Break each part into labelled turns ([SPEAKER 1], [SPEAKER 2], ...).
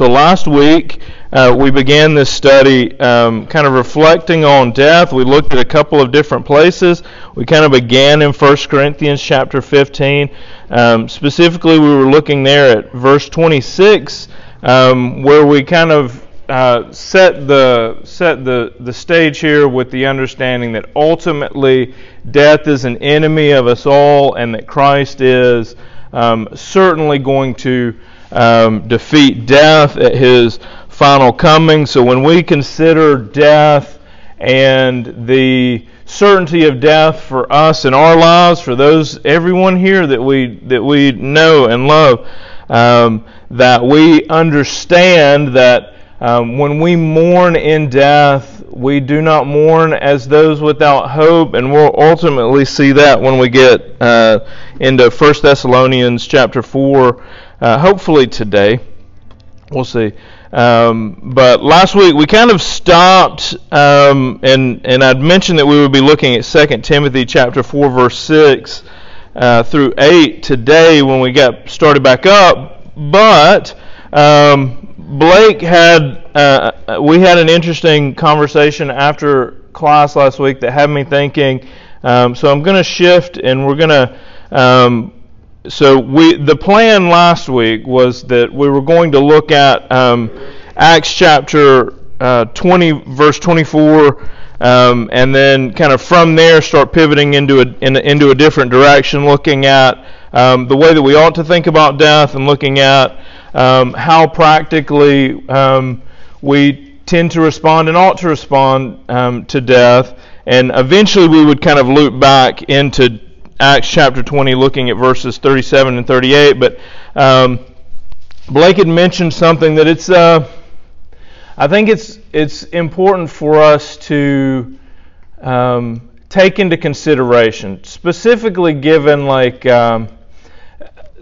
[SPEAKER 1] so last week uh, we began this study um, kind of reflecting on death. We looked at a couple of different places. We kind of began in 1 Corinthians chapter 15. Um, specifically, we were looking there at verse 26, um, where we kind of uh, set the set the the stage here with the understanding that ultimately death is an enemy of us all, and that Christ is um, certainly going to um, defeat death at his final coming. So when we consider death and the certainty of death for us in our lives, for those everyone here that we that we know and love, um, that we understand that um, when we mourn in death, we do not mourn as those without hope, and we'll ultimately see that when we get uh, into 1 Thessalonians chapter 4 uh, hopefully today. We'll see. Um, but last week we kind of stopped, um, and and I'd mentioned that we would be looking at 2 Timothy chapter 4 verse 6 uh, through 8 today when we got started back up. But um, Blake had uh, we had an interesting conversation after class last week that had me thinking. Um, so I'm going to shift, and we're going to um, so we the plan last week was that we were going to look at um, Acts chapter uh, 20 verse 24 um, and then kind of from there start pivoting into a in, into a different direction looking at um, the way that we ought to think about death and looking at um, how practically um, we tend to respond and ought to respond um, to death and eventually we would kind of loop back into Acts chapter 20, looking at verses 37 and 38. But um, Blake had mentioned something that it's. Uh, I think it's it's important for us to um, take into consideration, specifically given like um,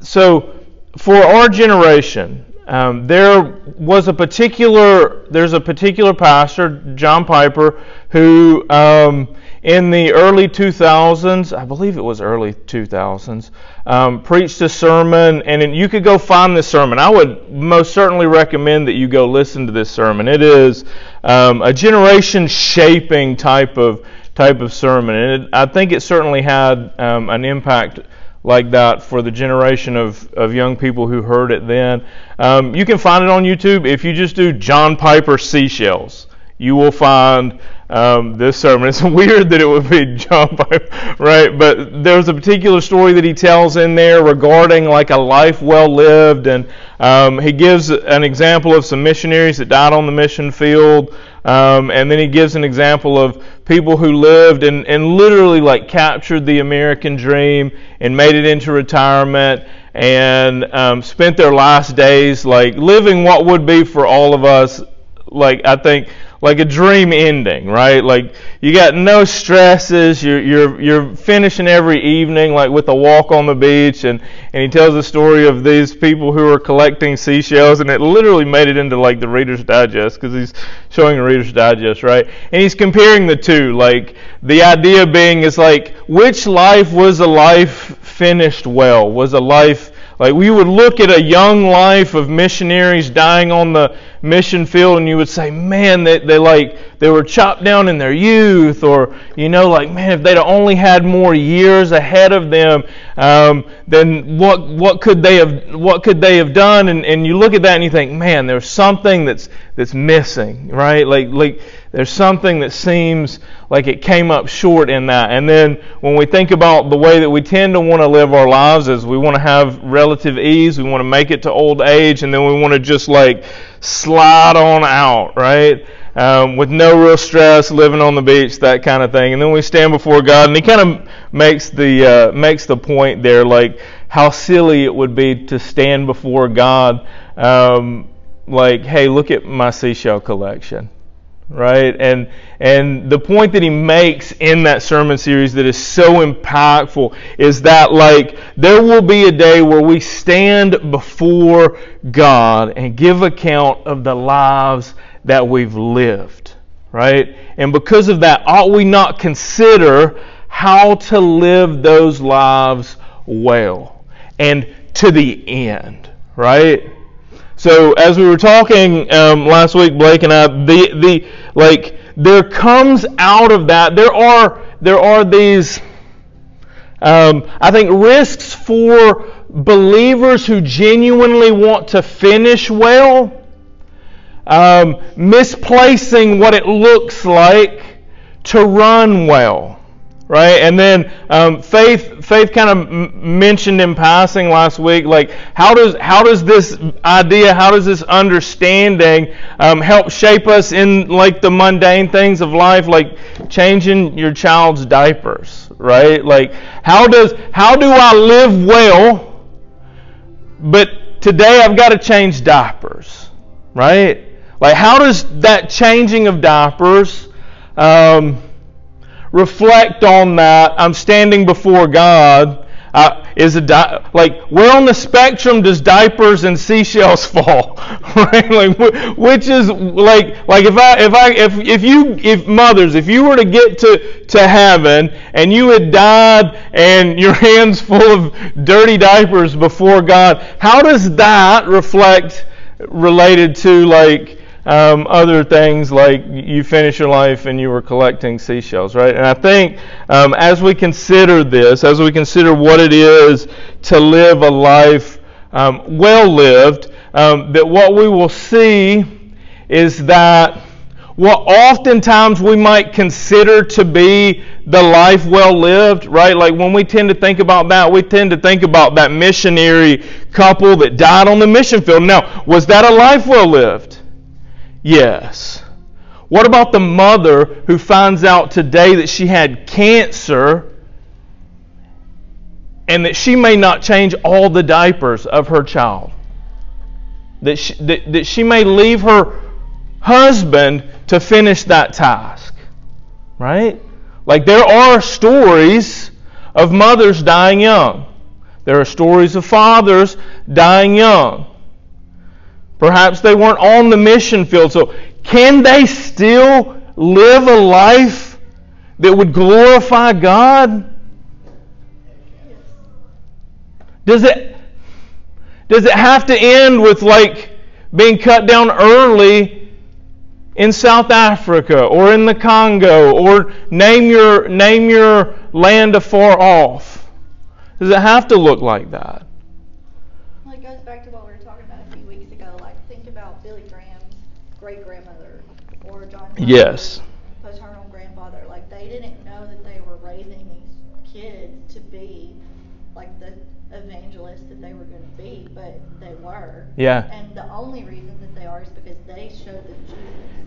[SPEAKER 1] so for our generation. Um, there was a particular there's a particular pastor John Piper who um, in the early 2000s, I believe it was early 2000s, um, preached a sermon, and you could go find this sermon. I would most certainly recommend that you go listen to this sermon. It is um, a generation shaping type of type of sermon, and it, I think it certainly had um, an impact like that for the generation of, of young people who heard it then. Um, you can find it on YouTube if you just do John Piper seashells. You will find um, this sermon. It's weird that it would be John Piper, right? But there's a particular story that he tells in there regarding like a life well lived, and um, he gives an example of some missionaries that died on the mission field, um, and then he gives an example of people who lived and, and literally like captured the American dream and made it into retirement and um, spent their last days like living what would be for all of us like I think like a dream ending, right? Like you got no stresses. You're you're you're finishing every evening like with a walk on the beach, and and he tells the story of these people who are collecting seashells, and it literally made it into like the Reader's Digest because he's showing a Reader's Digest, right? And he's comparing the two. Like the idea being is like which life was a life finished well? Was a life like we would look at a young life of missionaries dying on the mission field and you would say, man, they, they like they were chopped down in their youth, or you know, like man, if they'd only had more years ahead of them, um, then what what could they have what could they have done? And and you look at that and you think, man, there's something that's that's missing, right? Like like there's something that seems like it came up short in that. And then when we think about the way that we tend to want to live our lives is we want to have relative ease, we want to make it to old age, and then we want to just like slide on out, right? Um, with no real stress, living on the beach, that kind of thing. And then we stand before God, and He kind of makes the uh, makes the point there, like how silly it would be to stand before God, um, like, hey, look at my seashell collection right? And and the point that he makes in that sermon series that is so impactful is that like there will be a day where we stand before God and give account of the lives that we've lived, right? And because of that, ought we not consider how to live those lives well and to the end, right? So as we were talking um, last week, Blake and I, the the like there comes out of that there are there are these um, I think risks for believers who genuinely want to finish well, um, misplacing what it looks like to run well right? And then um, faith, faith kind of m- mentioned in passing last week, like how does how does this idea, how does this understanding um, help shape us in like the mundane things of life, like changing your child's diapers, right? Like how does how do I live well, but today I've got to change diapers, right? Like how does that changing of diapers um, reflect on that. I'm standing before God. Uh, is a di- like where on the spectrum does diapers and seashells fall? right? Like which is like like if I if I if if you if mothers if you were to get to to heaven and you had died and your hands full of dirty diapers before God, how does that reflect related to like um, other things like you finish your life and you were collecting seashells, right? And I think um, as we consider this, as we consider what it is to live a life um, well lived, um, that what we will see is that what oftentimes we might consider to be the life well lived, right? Like when we tend to think about that, we tend to think about that missionary couple that died on the mission field. Now, was that a life well lived? Yes. What about the mother who finds out today that she had cancer and that she may not change all the diapers of her child? That she, that, that she may leave her husband to finish that task. Right? Like there are stories of mothers dying young. There are stories of fathers dying young. Perhaps they weren't on the mission field. So, can they still live a life that would glorify God? Does it does it have to end with like being cut down early in South Africa or in the Congo or name your name your land afar off? Does it have to look like that? Yes.
[SPEAKER 2] Paternal grandfather, like they didn't know that they were raising these kids to be like the evangelists that they were going to be, but they were.
[SPEAKER 1] Yeah.
[SPEAKER 2] And the only reason that they are is because they showed them Jesus.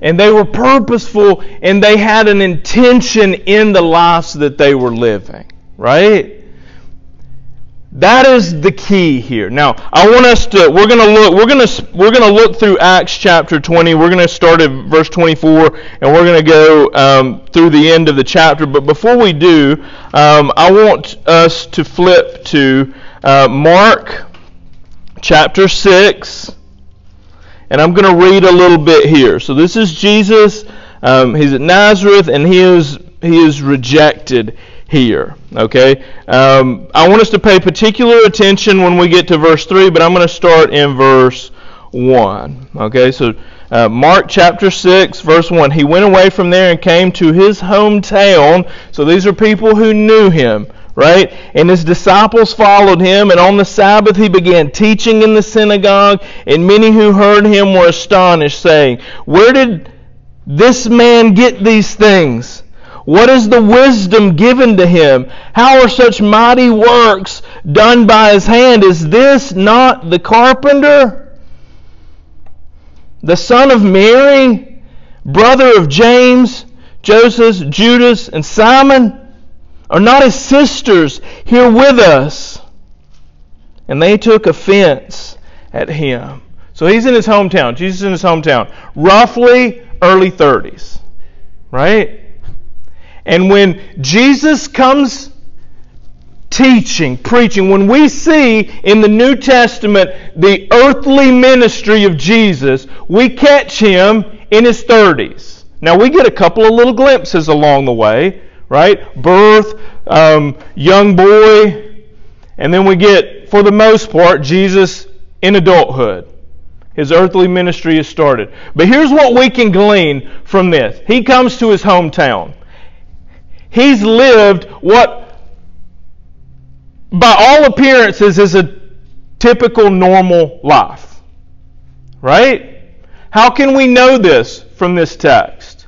[SPEAKER 1] And they were purposeful and they had an intention in the lives that they were living, right? That is the key here. Now, I want us to we're going to look we're going to we're going to look through Acts chapter 20. We're going to start at verse 24 and we're going to go um, through the end of the chapter. But before we do, um, I want us to flip to uh, Mark chapter 6 and I'm going to read a little bit here. So this is Jesus. Um, he's at Nazareth and he is he is rejected here. Okay? Um, I want us to pay particular attention when we get to verse 3, but I'm going to start in verse 1. Okay? So, uh, Mark chapter 6, verse 1. He went away from there and came to his hometown. So, these are people who knew him. Right? And his disciples followed him, and on the Sabbath he began teaching in the synagogue, and many who heard him were astonished, saying, Where did this man get these things? What is the wisdom given to him? How are such mighty works done by his hand? Is this not the carpenter? The son of Mary, brother of James, Joseph, Judas, and Simon? Are not his sisters here with us? And they took offense at him. So he's in his hometown. Jesus in his hometown. Roughly early 30s. Right? And when Jesus comes teaching, preaching, when we see in the New Testament the earthly ministry of Jesus, we catch him in his 30s. Now, we get a couple of little glimpses along the way, right? Birth, um, young boy, and then we get, for the most part, Jesus in adulthood. his earthly ministry is started. But here's what we can glean from this. He comes to his hometown. He's lived what, by all appearances, is a typical normal life. Right? How can we know this from this text?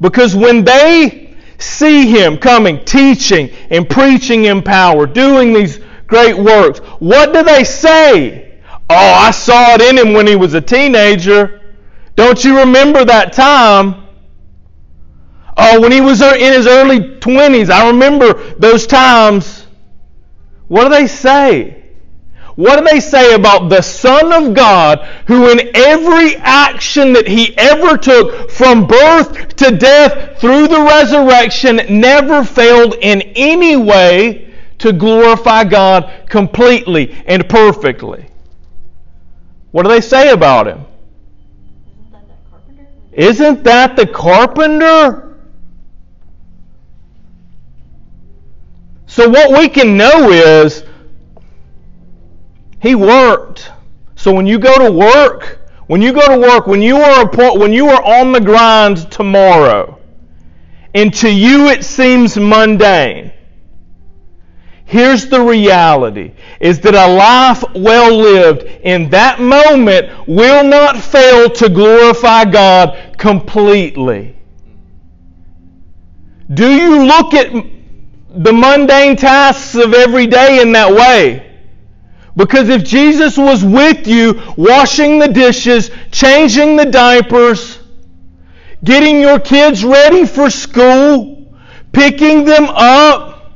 [SPEAKER 1] Because when they see him coming, teaching and preaching in power, doing these great works, what do they say? Oh, I saw it in him when he was a teenager. Don't you remember that time? Oh, when he was er, in his early 20s, I remember those times. What do they say? What do they say about the Son of God who, in every action that he ever took from birth to death through the resurrection, never failed in any way to glorify God completely and perfectly? What do they say about him? Isn't that the carpenter? So, what we can know is he worked. So when you go to work, when you go to work, when you are when you are on the grind tomorrow, and to you it seems mundane. Here's the reality is that a life well lived in that moment will not fail to glorify God completely. Do you look at the mundane tasks of every day in that way? Because if Jesus was with you, washing the dishes, changing the diapers, getting your kids ready for school, picking them up,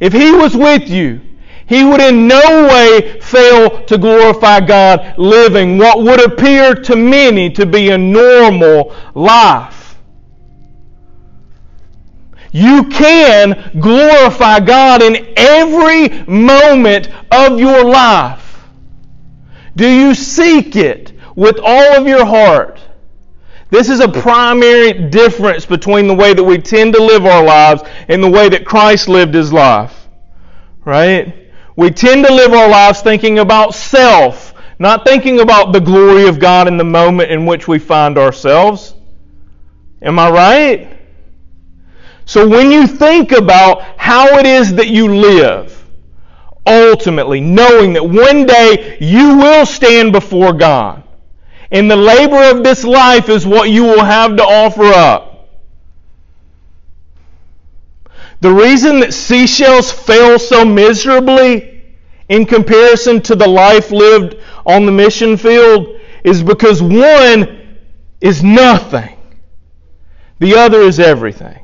[SPEAKER 1] if He was with you, He would in no way fail to glorify God living what would appear to many to be a normal life. You can glorify God in every moment of your life. Do you seek it with all of your heart? This is a primary difference between the way that we tend to live our lives and the way that Christ lived his life. Right? We tend to live our lives thinking about self, not thinking about the glory of God in the moment in which we find ourselves. Am I right? So when you think about how it is that you live, ultimately knowing that one day you will stand before God, and the labor of this life is what you will have to offer up. The reason that seashells fail so miserably in comparison to the life lived on the mission field is because one is nothing, the other is everything.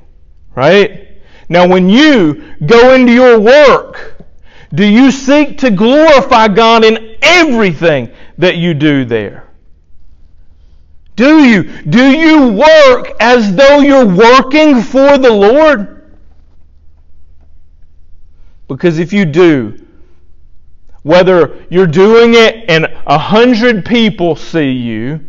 [SPEAKER 1] Right? Now, when you go into your work, do you seek to glorify God in everything that you do there? Do you? Do you work as though you're working for the Lord? Because if you do, whether you're doing it and a hundred people see you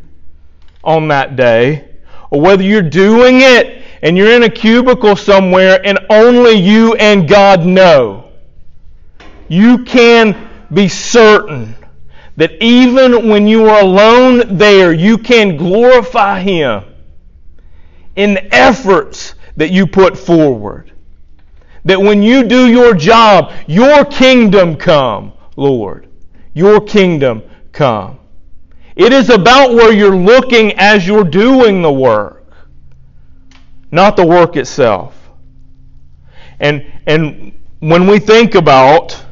[SPEAKER 1] on that day, or whether you're doing it and you're in a cubicle somewhere and only you and God know, you can be certain that even when you are alone there, you can glorify Him in the efforts that you put forward. That when you do your job, your kingdom come, Lord. Your kingdom come. It is about where you're looking as you're doing the work not the work itself. And, and when we think about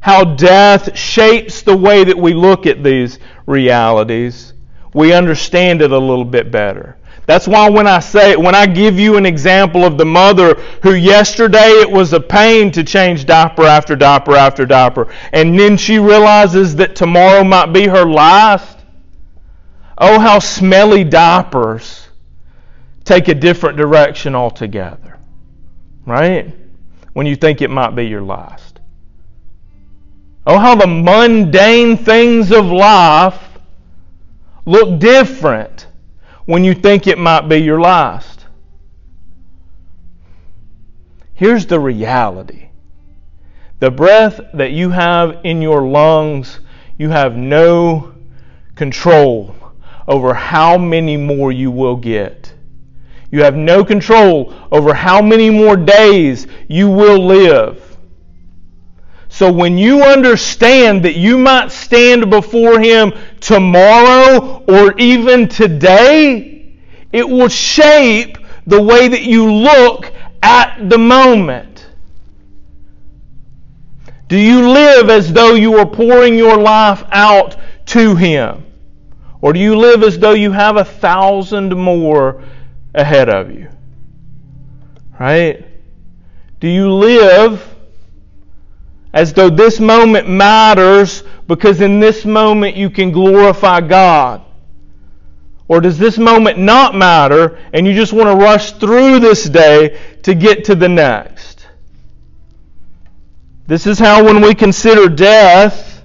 [SPEAKER 1] how death shapes the way that we look at these realities, we understand it a little bit better. That's why when I say when I give you an example of the mother who yesterday it was a pain to change diaper after diaper after diaper, and then she realizes that tomorrow might be her last. Oh, how smelly diapers take a different direction altogether. Right? When you think it might be your last. Oh, how the mundane things of life look different when you think it might be your last. Here's the reality the breath that you have in your lungs, you have no control over how many more you will get. You have no control over how many more days you will live. So when you understand that you might stand before Him tomorrow or even today, it will shape the way that you look at the moment. Do you live as though you are pouring your life out to Him? Or do you live as though you have a thousand more ahead of you? Right? Do you live as though this moment matters because in this moment you can glorify God? Or does this moment not matter and you just want to rush through this day to get to the next? This is how, when we consider death,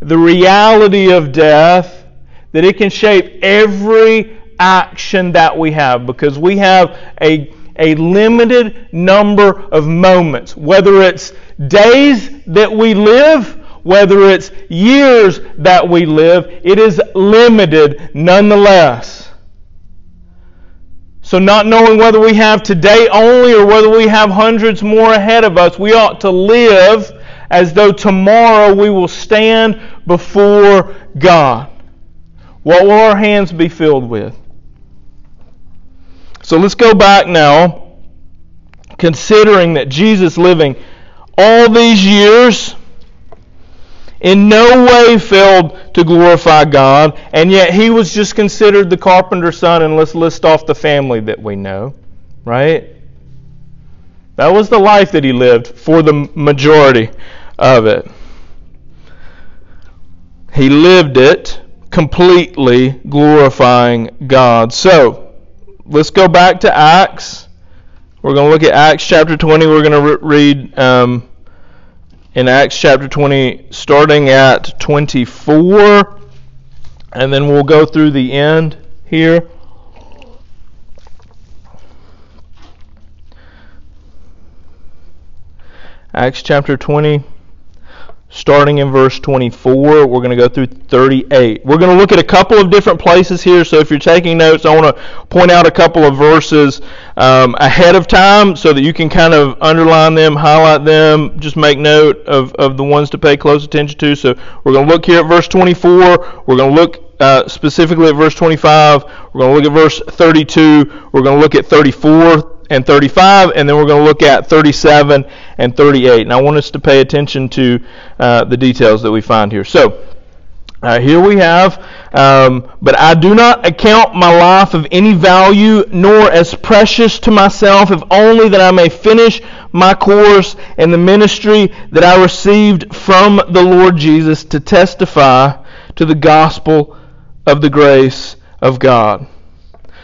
[SPEAKER 1] the reality of death, that it can shape every action that we have because we have a, a limited number of moments, whether it's days that we live, whether it's years that we live, it is limited nonetheless. So, not knowing whether we have today only or whether we have hundreds more ahead of us, we ought to live as though tomorrow we will stand before God. What will our hands be filled with? So let's go back now, considering that Jesus living all these years in no way failed to glorify God, and yet he was just considered the carpenter's son, and let's list off the family that we know, right? That was the life that he lived for the majority of it. He lived it completely glorifying God. So, let's go back to Acts. We're going to look at Acts chapter 20. We're going to re- read um, in Acts chapter 20, starting at 24, and then we'll go through the end here. Acts chapter 20 starting in verse 24. We're going to go through 38. We're going to look at a couple of different places here. So if you're taking notes, I want to point out a couple of verses um, ahead of time so that you can kind of underline them, highlight them, just make note of, of the ones to pay close attention to. So we're going to look here at verse 24. We're going to look uh, specifically at verse 25. We're going to look at verse 32. We're going to look at 34 and 35, and then we're going to look at 37 and 38. And I want us to pay attention to uh, the details that we find here. So, uh, here we have, um, but I do not account my life of any value, nor as precious to myself, if only that I may finish my course in the ministry that I received from the Lord Jesus to testify to the gospel of the grace of God.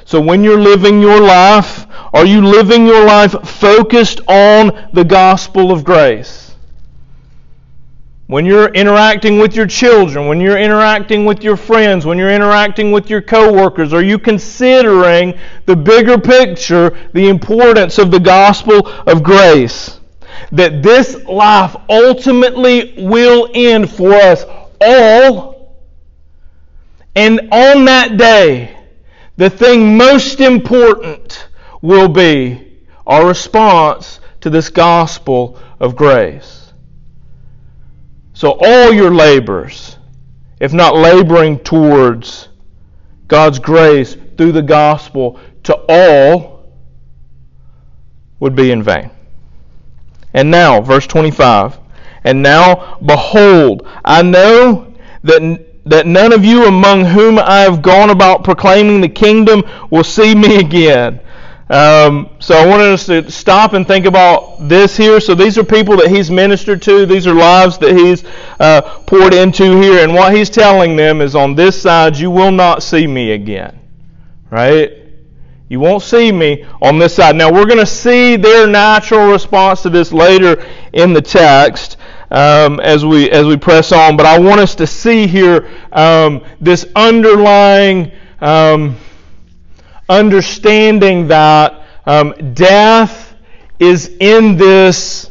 [SPEAKER 1] So when you're living your life, are you living your life focused on the gospel of grace? When you're interacting with your children, when you're interacting with your friends, when you're interacting with your coworkers, are you considering the bigger picture, the importance of the gospel of grace? That this life ultimately will end for us all. And on that day, the thing most important will be our response to this gospel of grace. So, all your labors, if not laboring towards God's grace through the gospel to all, would be in vain. And now, verse 25. And now, behold, I know that that none of you among whom I have gone about proclaiming the kingdom will see me again. Um, so I wanted us to stop and think about this here. So these are people that he's ministered to. These are lives that he's uh, poured into here. And what he's telling them is on this side, you will not see me again. Right? You won't see me on this side. Now we're going to see their natural response to this later in the text um, as we as we press on. But I want us to see here um, this underlying um, understanding that um, death is in this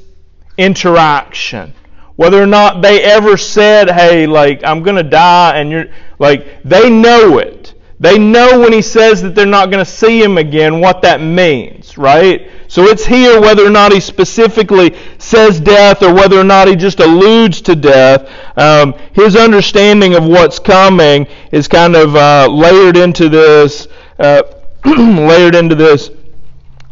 [SPEAKER 1] interaction. Whether or not they ever said, hey, like, I'm going to die, and you're, like, they know it. They know when he says that they're not going to see him again what that means, right? So it's here whether or not he specifically says death or whether or not he just alludes to death. Um, his understanding of what's coming is kind of uh, layered into this, uh, layered into this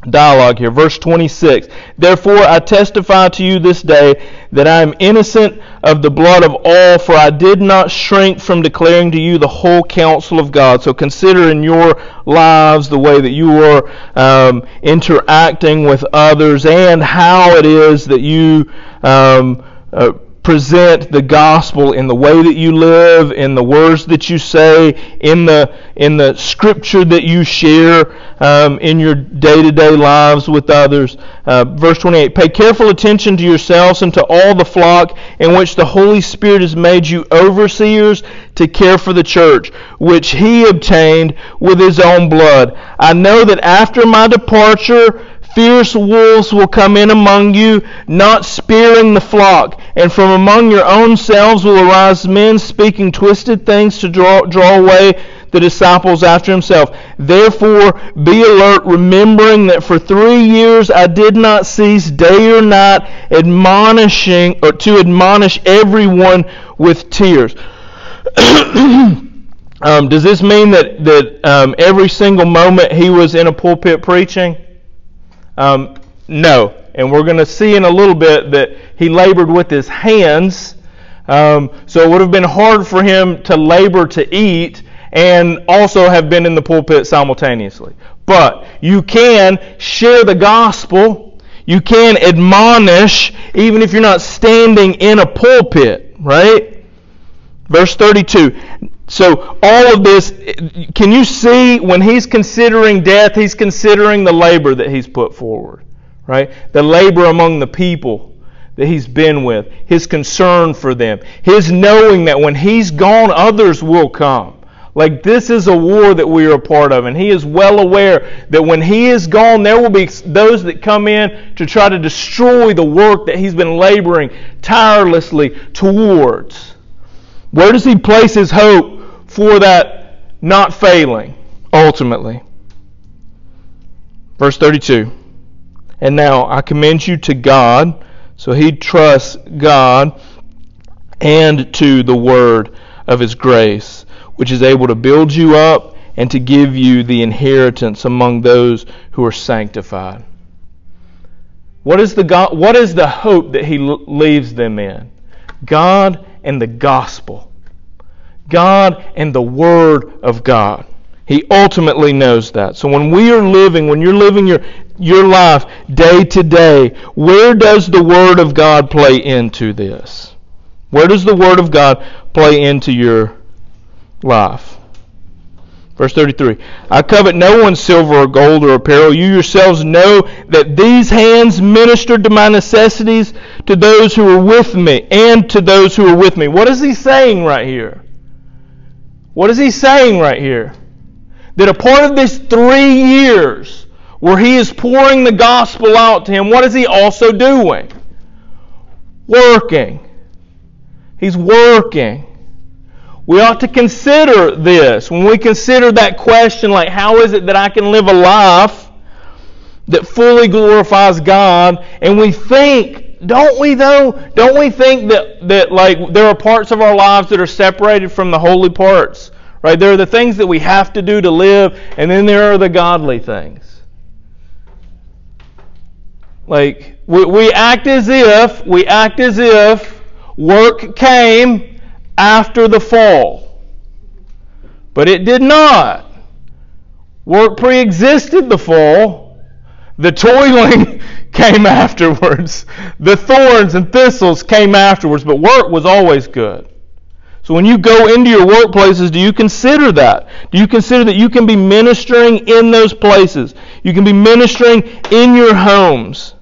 [SPEAKER 1] dialogue here. Verse 26 Therefore I testify to you this day that I am innocent of the blood of all, for I did not shrink from declaring to you the whole counsel of God. So consider in your lives the way that you are um, interacting with others and how it is that you. Um, uh, present the gospel in the way that you live, in the words that you say, in the in the scripture that you share um, in your day-to-day lives with others. Uh, verse 28: Pay careful attention to yourselves and to all the flock in which the Holy Spirit has made you overseers to care for the church, which He obtained with His own blood. I know that after my departure Fierce wolves will come in among you, not sparing the flock. And from among your own selves will arise men speaking twisted things to draw, draw away the disciples after himself. Therefore, be alert, remembering that for three years I did not cease day or night admonishing or to admonish everyone with tears. um, does this mean that that um, every single moment he was in a pulpit preaching? Um, no. And we're going to see in a little bit that he labored with his hands. Um, so it would have been hard for him to labor to eat and also have been in the pulpit simultaneously. But you can share the gospel. You can admonish even if you're not standing in a pulpit, right? Verse 32. So, all of this, can you see when he's considering death, he's considering the labor that he's put forward, right? The labor among the people that he's been with, his concern for them, his knowing that when he's gone, others will come. Like, this is a war that we are a part of, and he is well aware that when he is gone, there will be those that come in to try to destroy the work that he's been laboring tirelessly towards. Where does he place his hope for that not failing ultimately? Verse 32. And now I commend you to God. So he trusts God and to the word of his grace, which is able to build you up and to give you the inheritance among those who are sanctified. What is the God, what is the hope that he leaves them in? God and the gospel. God and the Word of God. He ultimately knows that. So when we are living, when you're living your, your life day to day, where does the Word of God play into this? Where does the Word of God play into your life? Verse 33 I covet no one's silver or gold or apparel. You yourselves know that these hands ministered to my necessities to those who were with me and to those who were with me. What is he saying right here? What is he saying right here? That a part of this three years where he is pouring the gospel out to him, what is he also doing? Working. He's working. We ought to consider this. When we consider that question, like, how is it that I can live a life that fully glorifies God? And we think, don't we though? Don't we think that, that like there are parts of our lives that are separated from the holy parts? Right? There are the things that we have to do to live, and then there are the godly things. Like we, we act as if we act as if work came after the fall. But it did not. Work pre-existed the fall. The toiling came afterwards. The thorns and thistles came afterwards, but work was always good. So when you go into your workplaces, do you consider that? Do you consider that you can be ministering in those places? You can be ministering in your homes.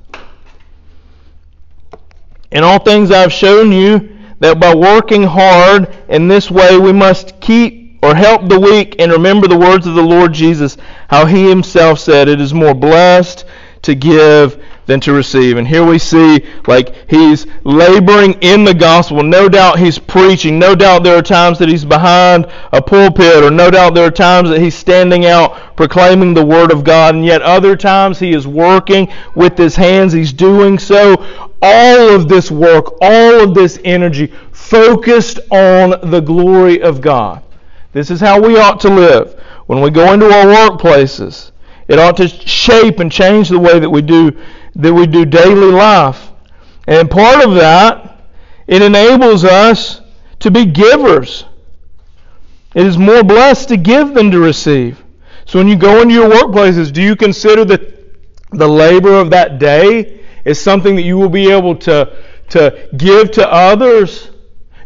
[SPEAKER 1] In all things I've shown you that by working hard in this way we must keep or help the weak and remember the words of the Lord Jesus, how he himself said, It is more blessed to give than to receive. And here we see like he's laboring in the gospel. No doubt he's preaching. No doubt there are times that he's behind a pulpit, or no doubt there are times that he's standing out proclaiming the word of God. And yet other times he is working with his hands. He's doing so. All of this work, all of this energy focused on the glory of God. This is how we ought to live. When we go into our workplaces, it ought to shape and change the way that we do that we do daily life. And part of that, it enables us to be givers. It is more blessed to give than to receive. So when you go into your workplaces, do you consider that the labor of that day is something that you will be able to, to give to others,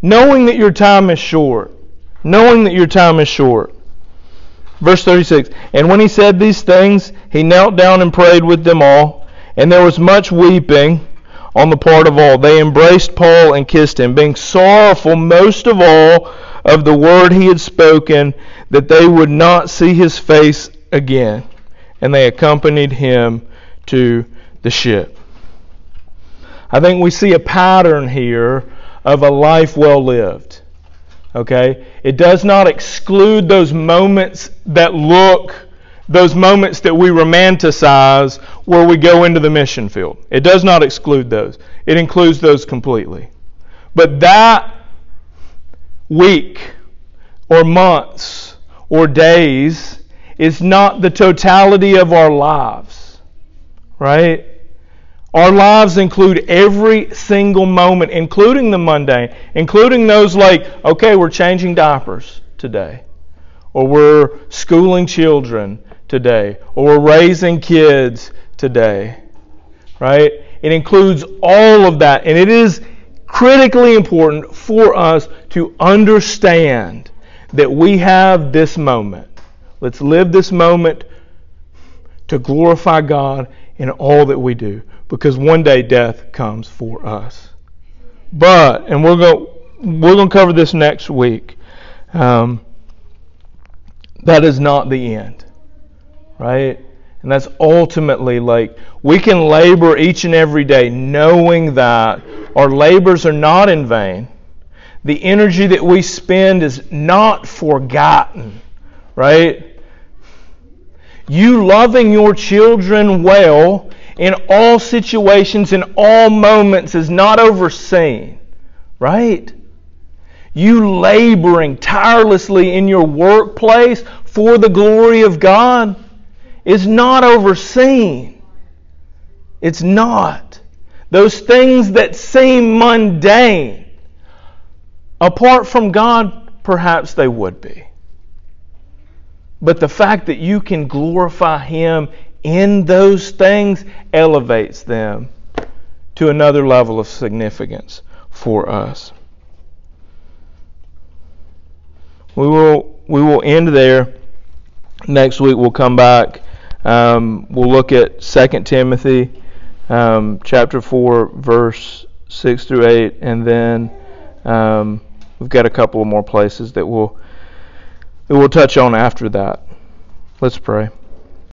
[SPEAKER 1] knowing that your time is short? Knowing that your time is short. Verse 36 And when he said these things, he knelt down and prayed with them all. And there was much weeping on the part of all. They embraced Paul and kissed him, being sorrowful most of all of the word he had spoken, that they would not see his face again. And they accompanied him to the ship. I think we see a pattern here of a life well lived. Okay? It does not exclude those moments that look those moments that we romanticize where we go into the mission field. It does not exclude those, it includes those completely. But that week or months or days is not the totality of our lives, right? Our lives include every single moment, including the mundane, including those like, okay, we're changing diapers today, or we're schooling children, today, or we're raising kids today, right? It includes all of that, and it is critically important for us to understand that we have this moment. Let's live this moment to glorify God in all that we do, because one day death comes for us. But, and we're going we're going to cover this next week. Um, that is not the end right? And that's ultimately like we can labor each and every day knowing that our labors are not in vain. The energy that we spend is not forgotten, right? You loving your children well in all situations, in all moments, is not overseen, right? You laboring tirelessly in your workplace for the glory of God is not overseen. It's not. Those things that seem mundane, apart from God, perhaps they would be. But the fact that you can glorify Him in those things elevates them to another level of significance for us. We will, we will end there. Next week we'll come back um, we'll look at 2 Timothy um, chapter 4, verse 6 through 8, and then um, we've got a couple of more places that we'll, that we'll touch on after that. Let's pray.